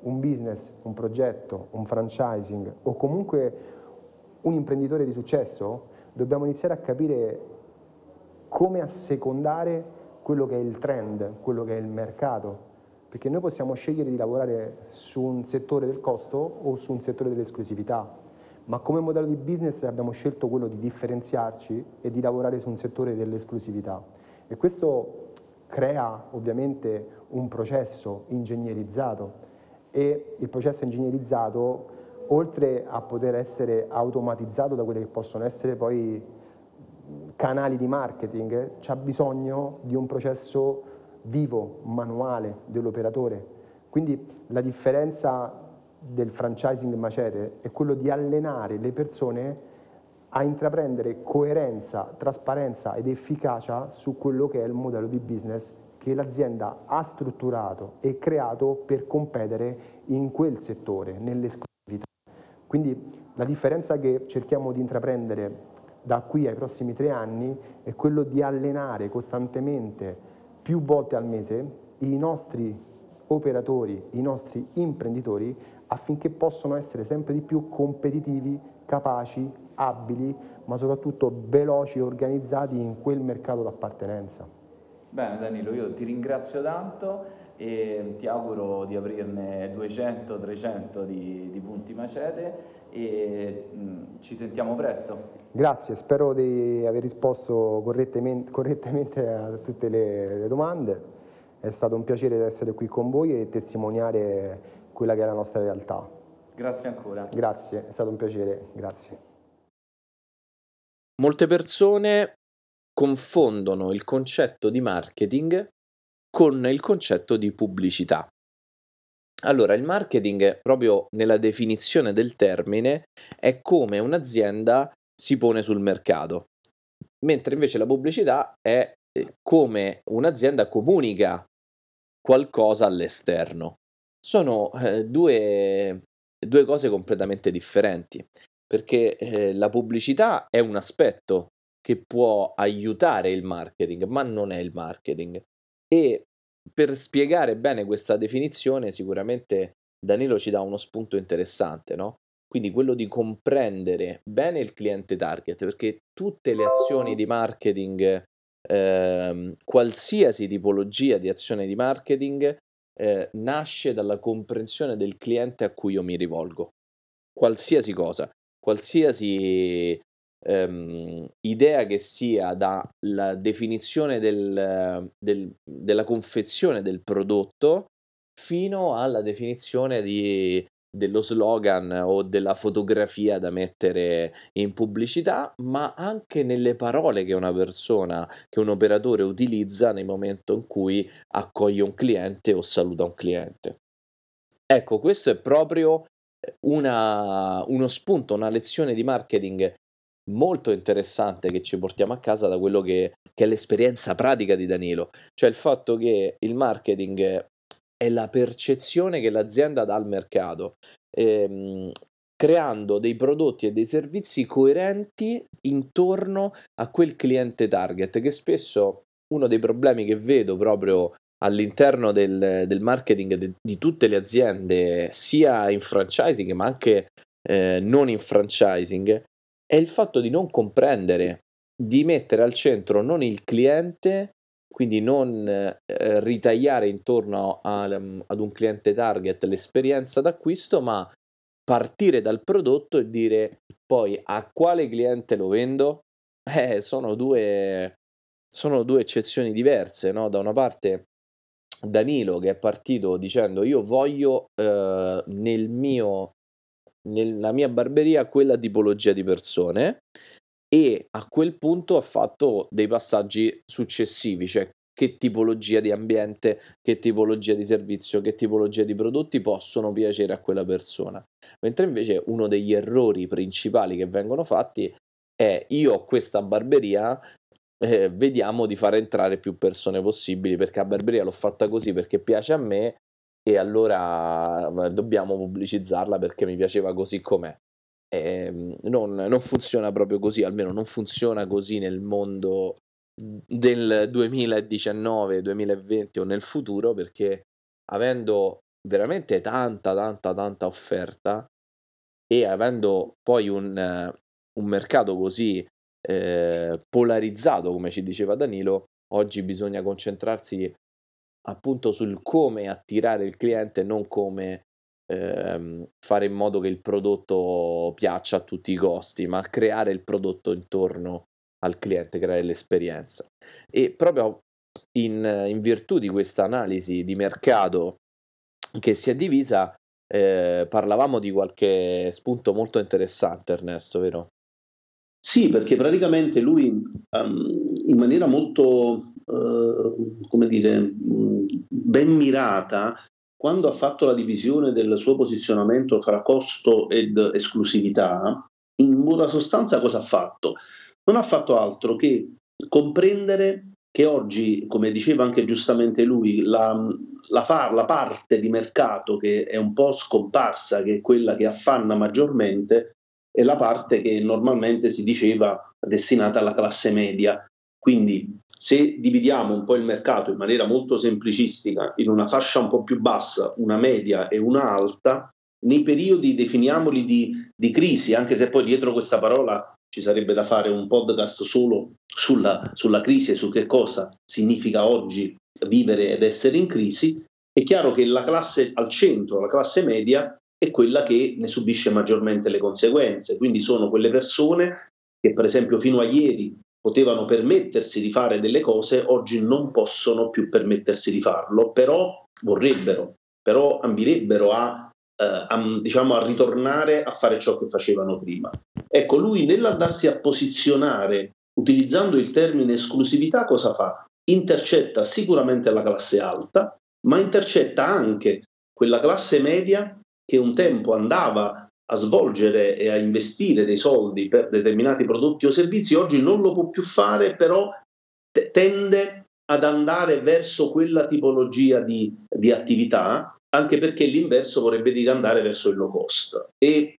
un business, un progetto, un franchising o comunque un imprenditore di successo, dobbiamo iniziare a capire come assecondare quello che è il trend, quello che è il mercato, perché noi possiamo scegliere di lavorare su un settore del costo o su un settore dell'esclusività, ma come modello di business abbiamo scelto quello di differenziarci e di lavorare su un settore dell'esclusività. E questo crea ovviamente un processo ingegnerizzato. E il processo ingegnerizzato oltre a poter essere automatizzato da quelli che possono essere poi canali di marketing, c'ha bisogno di un processo vivo, manuale dell'operatore. Quindi la differenza del franchising macete è quello di allenare le persone a intraprendere coerenza, trasparenza ed efficacia su quello che è il modello di business che l'azienda ha strutturato e creato per competere in quel settore, nell'esclusività. Quindi la differenza che cerchiamo di intraprendere da qui ai prossimi tre anni è quello di allenare costantemente più volte al mese i nostri operatori, i nostri imprenditori affinché possano essere sempre di più competitivi, capaci, abili, ma soprattutto veloci e organizzati in quel mercato d'appartenenza. Bene Danilo, io ti ringrazio tanto e ti auguro di aprirne 200-300 di, di, punti macete e mh, ci sentiamo presto. Grazie, spero di aver risposto correttamente, correttamente a tutte le, le, domande. È stato un piacere essere qui con voi e testimoniare quella che è la nostra realtà. Grazie ancora. Grazie, è stato un piacere, grazie. Molte persone confondono il concetto di marketing con il concetto di pubblicità. Allora, il marketing, proprio nella definizione del termine, è come un'azienda si pone sul mercato, mentre invece la pubblicità è eh, come un'azienda comunica qualcosa all'esterno. Sono eh, due, due cose completamente differenti. perché eh, la pubblicità è un aspetto che può aiutare il marketing, ma non è il marketing. E per spiegare bene questa definizione, sicuramente Danilo ci dà uno spunto interessante, no? Quindi quello di comprendere bene il cliente target, perché tutte le azioni di marketing, eh, qualsiasi tipologia di azione di marketing, eh, nasce dalla comprensione del cliente a cui io mi rivolgo. Qualsiasi cosa, qualsiasi ehm, idea che sia dalla definizione del, del, della confezione del prodotto fino alla definizione di, dello slogan o della fotografia da mettere in pubblicità, ma anche nelle parole che una persona, che un operatore utilizza nel momento in cui accoglie un cliente o saluta un cliente. Ecco, questo è proprio una, uno spunto, una lezione di marketing molto interessante che ci portiamo a casa da quello che, che, è l'esperienza pratica di Danilo, cioè il fatto che il marketing è la percezione che l'azienda dà al mercato, ehm, creando dei prodotti e dei servizi coerenti intorno a quel cliente target, che spesso uno dei problemi che vedo proprio all'interno del, del marketing de, di tutte le aziende, sia in franchising ma anche eh, non in franchising, è il fatto di non comprendere, di mettere al centro non il cliente, quindi non eh, ritagliare intorno a, ad un cliente target l'esperienza d'acquisto, ma partire dal prodotto e dire poi a quale cliente lo vendo? Eh, sono due, sono due eccezioni diverse, no? Da una parte Danilo che è partito dicendo io voglio eh, nel mio nella mia barberia quella tipologia di persone e a quel punto ha fatto dei passaggi successivi, cioè che tipologia di ambiente, che tipologia di servizio, che tipologia di prodotti possono piacere a quella persona. Mentre invece uno degli errori principali che vengono fatti è io ho questa barberia, eh, vediamo di far entrare più persone possibili perché a barberia l'ho fatta così perché piace a me e allora dobbiamo pubblicizzarla perché mi piaceva così com'è. Ehm, non, non funziona proprio così, almeno non funziona così nel mondo del 2019, 2020 o nel futuro perché avendo veramente tanta, tanta, tanta offerta e avendo poi un, un mercato così eh, polarizzato, come ci diceva Danilo, oggi bisogna concentrarsi appunto sul come attirare il cliente, non come ehm, fare in modo che il prodotto piaccia a tutti i costi, ma creare il prodotto intorno al cliente, creare l'esperienza. E proprio in, in virtù di questa analisi di mercato che si è divisa, eh, parlavamo di qualche spunto molto interessante, Ernesto, vero? Sì, perché praticamente lui um, in maniera molto, uh, come dire, ben mirata, quando ha fatto la divisione del suo posizionamento fra costo ed esclusività, in buona sostanza cosa ha fatto? Non ha fatto altro che comprendere che oggi, come diceva anche giustamente lui, la, la, fa, la parte di mercato che è un po' scomparsa, che è quella che affanna maggiormente, è la parte che normalmente si diceva destinata alla classe media. Quindi se dividiamo un po' il mercato in maniera molto semplicistica in una fascia un po' più bassa, una media e una alta, nei periodi definiamoli di, di crisi, anche se poi dietro questa parola ci sarebbe da fare un podcast solo sulla, sulla crisi e su che cosa significa oggi vivere ed essere in crisi, è chiaro che la classe al centro, la classe media, è quella che ne subisce maggiormente le conseguenze. Quindi sono quelle persone che per esempio fino a ieri potevano permettersi di fare delle cose, oggi non possono più permettersi di farlo, però vorrebbero, però ambirebbero a, eh, a, diciamo, a ritornare a fare ciò che facevano prima. Ecco, lui nell'andarsi a posizionare utilizzando il termine esclusività cosa fa? Intercetta sicuramente la classe alta, ma intercetta anche quella classe media che un tempo andava a svolgere e a investire dei soldi per determinati prodotti o servizi, oggi non lo può più fare, però tende ad andare verso quella tipologia di, di, attività, anche perché l'inverso vorrebbe dire andare verso il low cost. E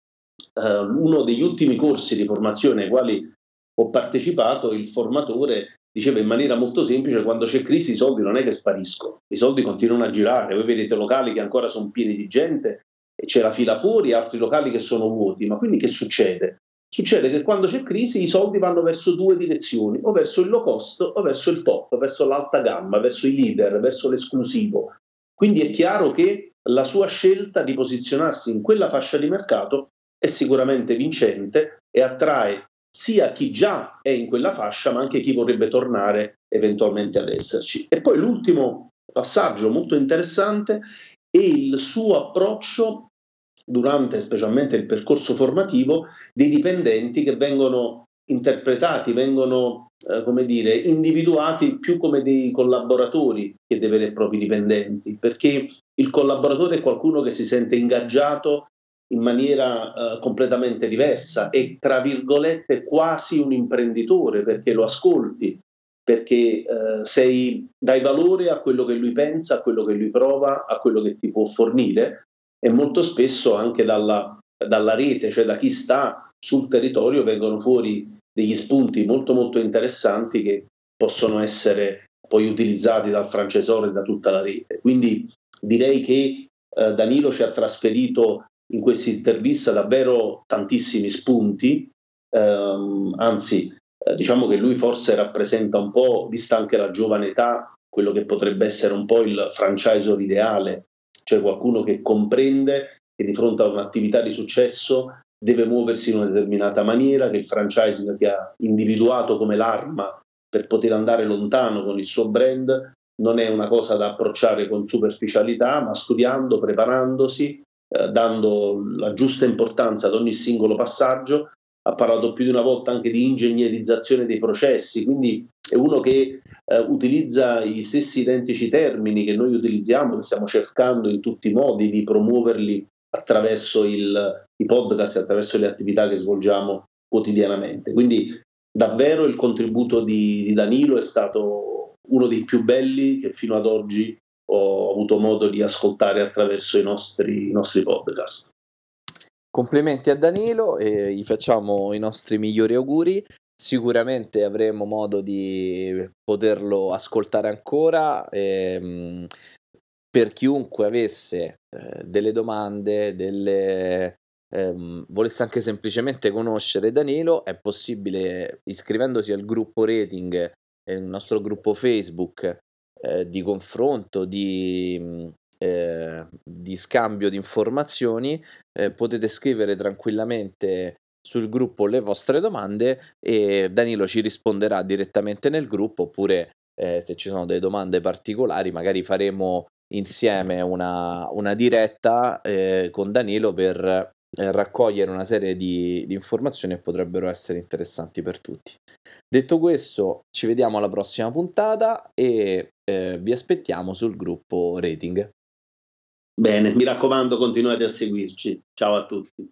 eh, uno degli ultimi corsi di formazione ai quali ho partecipato, il formatore diceva in maniera molto semplice, quando c'è crisi i soldi non è che spariscono, i soldi continuano a girare, voi vedete locali che ancora sono pieni di gente c'è la fila fuori, altri locali che sono vuoti, ma quindi che succede? Succede che quando c'è crisi i soldi vanno verso due direzioni, o verso il low cost o verso il top, verso l'alta gamma, verso i leader, verso l'esclusivo. Quindi è chiaro che la sua scelta di posizionarsi in quella fascia di mercato è sicuramente vincente e attrae sia chi già è in quella fascia, ma anche chi vorrebbe tornare eventualmente ad esserci. E poi l'ultimo passaggio molto interessante è il suo approccio durante specialmente il percorso formativo dei dipendenti che vengono interpretati, vengono eh, come dire, individuati più come dei collaboratori che dei veri e propri dipendenti, perché il collaboratore è qualcuno che si sente ingaggiato in maniera eh, completamente diversa e tra virgolette quasi un imprenditore perché lo ascolti, perché eh, sei, dai valore a quello che lui pensa, a quello che lui prova, a quello che ti può fornire e molto spesso anche dalla, dalla rete, cioè da chi sta sul territorio, vengono fuori degli spunti molto molto interessanti che possono essere poi utilizzati dal francesore e da tutta la rete. Quindi direi che eh, Danilo ci ha trasferito in questa intervista davvero tantissimi spunti, ehm, anzi eh, diciamo che lui forse rappresenta un po', vista anche la giovane età, quello che potrebbe essere un po' il franchisor ideale, cioè qualcuno che comprende che di fronte a un'attività di successo deve muoversi in una determinata maniera, che il franchising che ha individuato come l'arma per poter andare lontano con il suo brand non è una cosa da approcciare con superficialità, ma studiando, preparandosi, eh, dando la giusta importanza ad ogni singolo passaggio. Ha parlato più di una volta anche di ingegnerizzazione dei processi, quindi è uno che eh, utilizza i stessi identici termini che noi utilizziamo, che stiamo cercando in tutti i modi di promuoverli attraverso il, i podcast e attraverso le attività che svolgiamo quotidianamente. Quindi davvero il contributo di, di Danilo è stato uno dei più belli che fino ad oggi ho avuto modo di ascoltare attraverso i nostri, i nostri podcast. Complimenti a Danilo e gli facciamo i nostri migliori auguri. Sicuramente avremo modo di poterlo ascoltare ancora. Ehm, per chiunque avesse eh, delle domande, delle, ehm, volesse anche semplicemente conoscere Danilo, è possibile iscrivendosi al gruppo rating, il nostro gruppo Facebook eh, di confronto, di, eh, di, scambio di informazioni, eh, potete scrivere tranquillamente sul gruppo le vostre domande e Danilo ci risponderà direttamente nel gruppo oppure eh, se ci sono delle domande particolari magari faremo insieme una, una diretta eh, con Danilo per eh, raccogliere una serie di, di informazioni che potrebbero essere interessanti per tutti. Detto questo, ci vediamo alla prossima puntata e eh, vi aspettiamo sul gruppo rating. Bene, mi raccomando, continuate a seguirci. Ciao a tutti.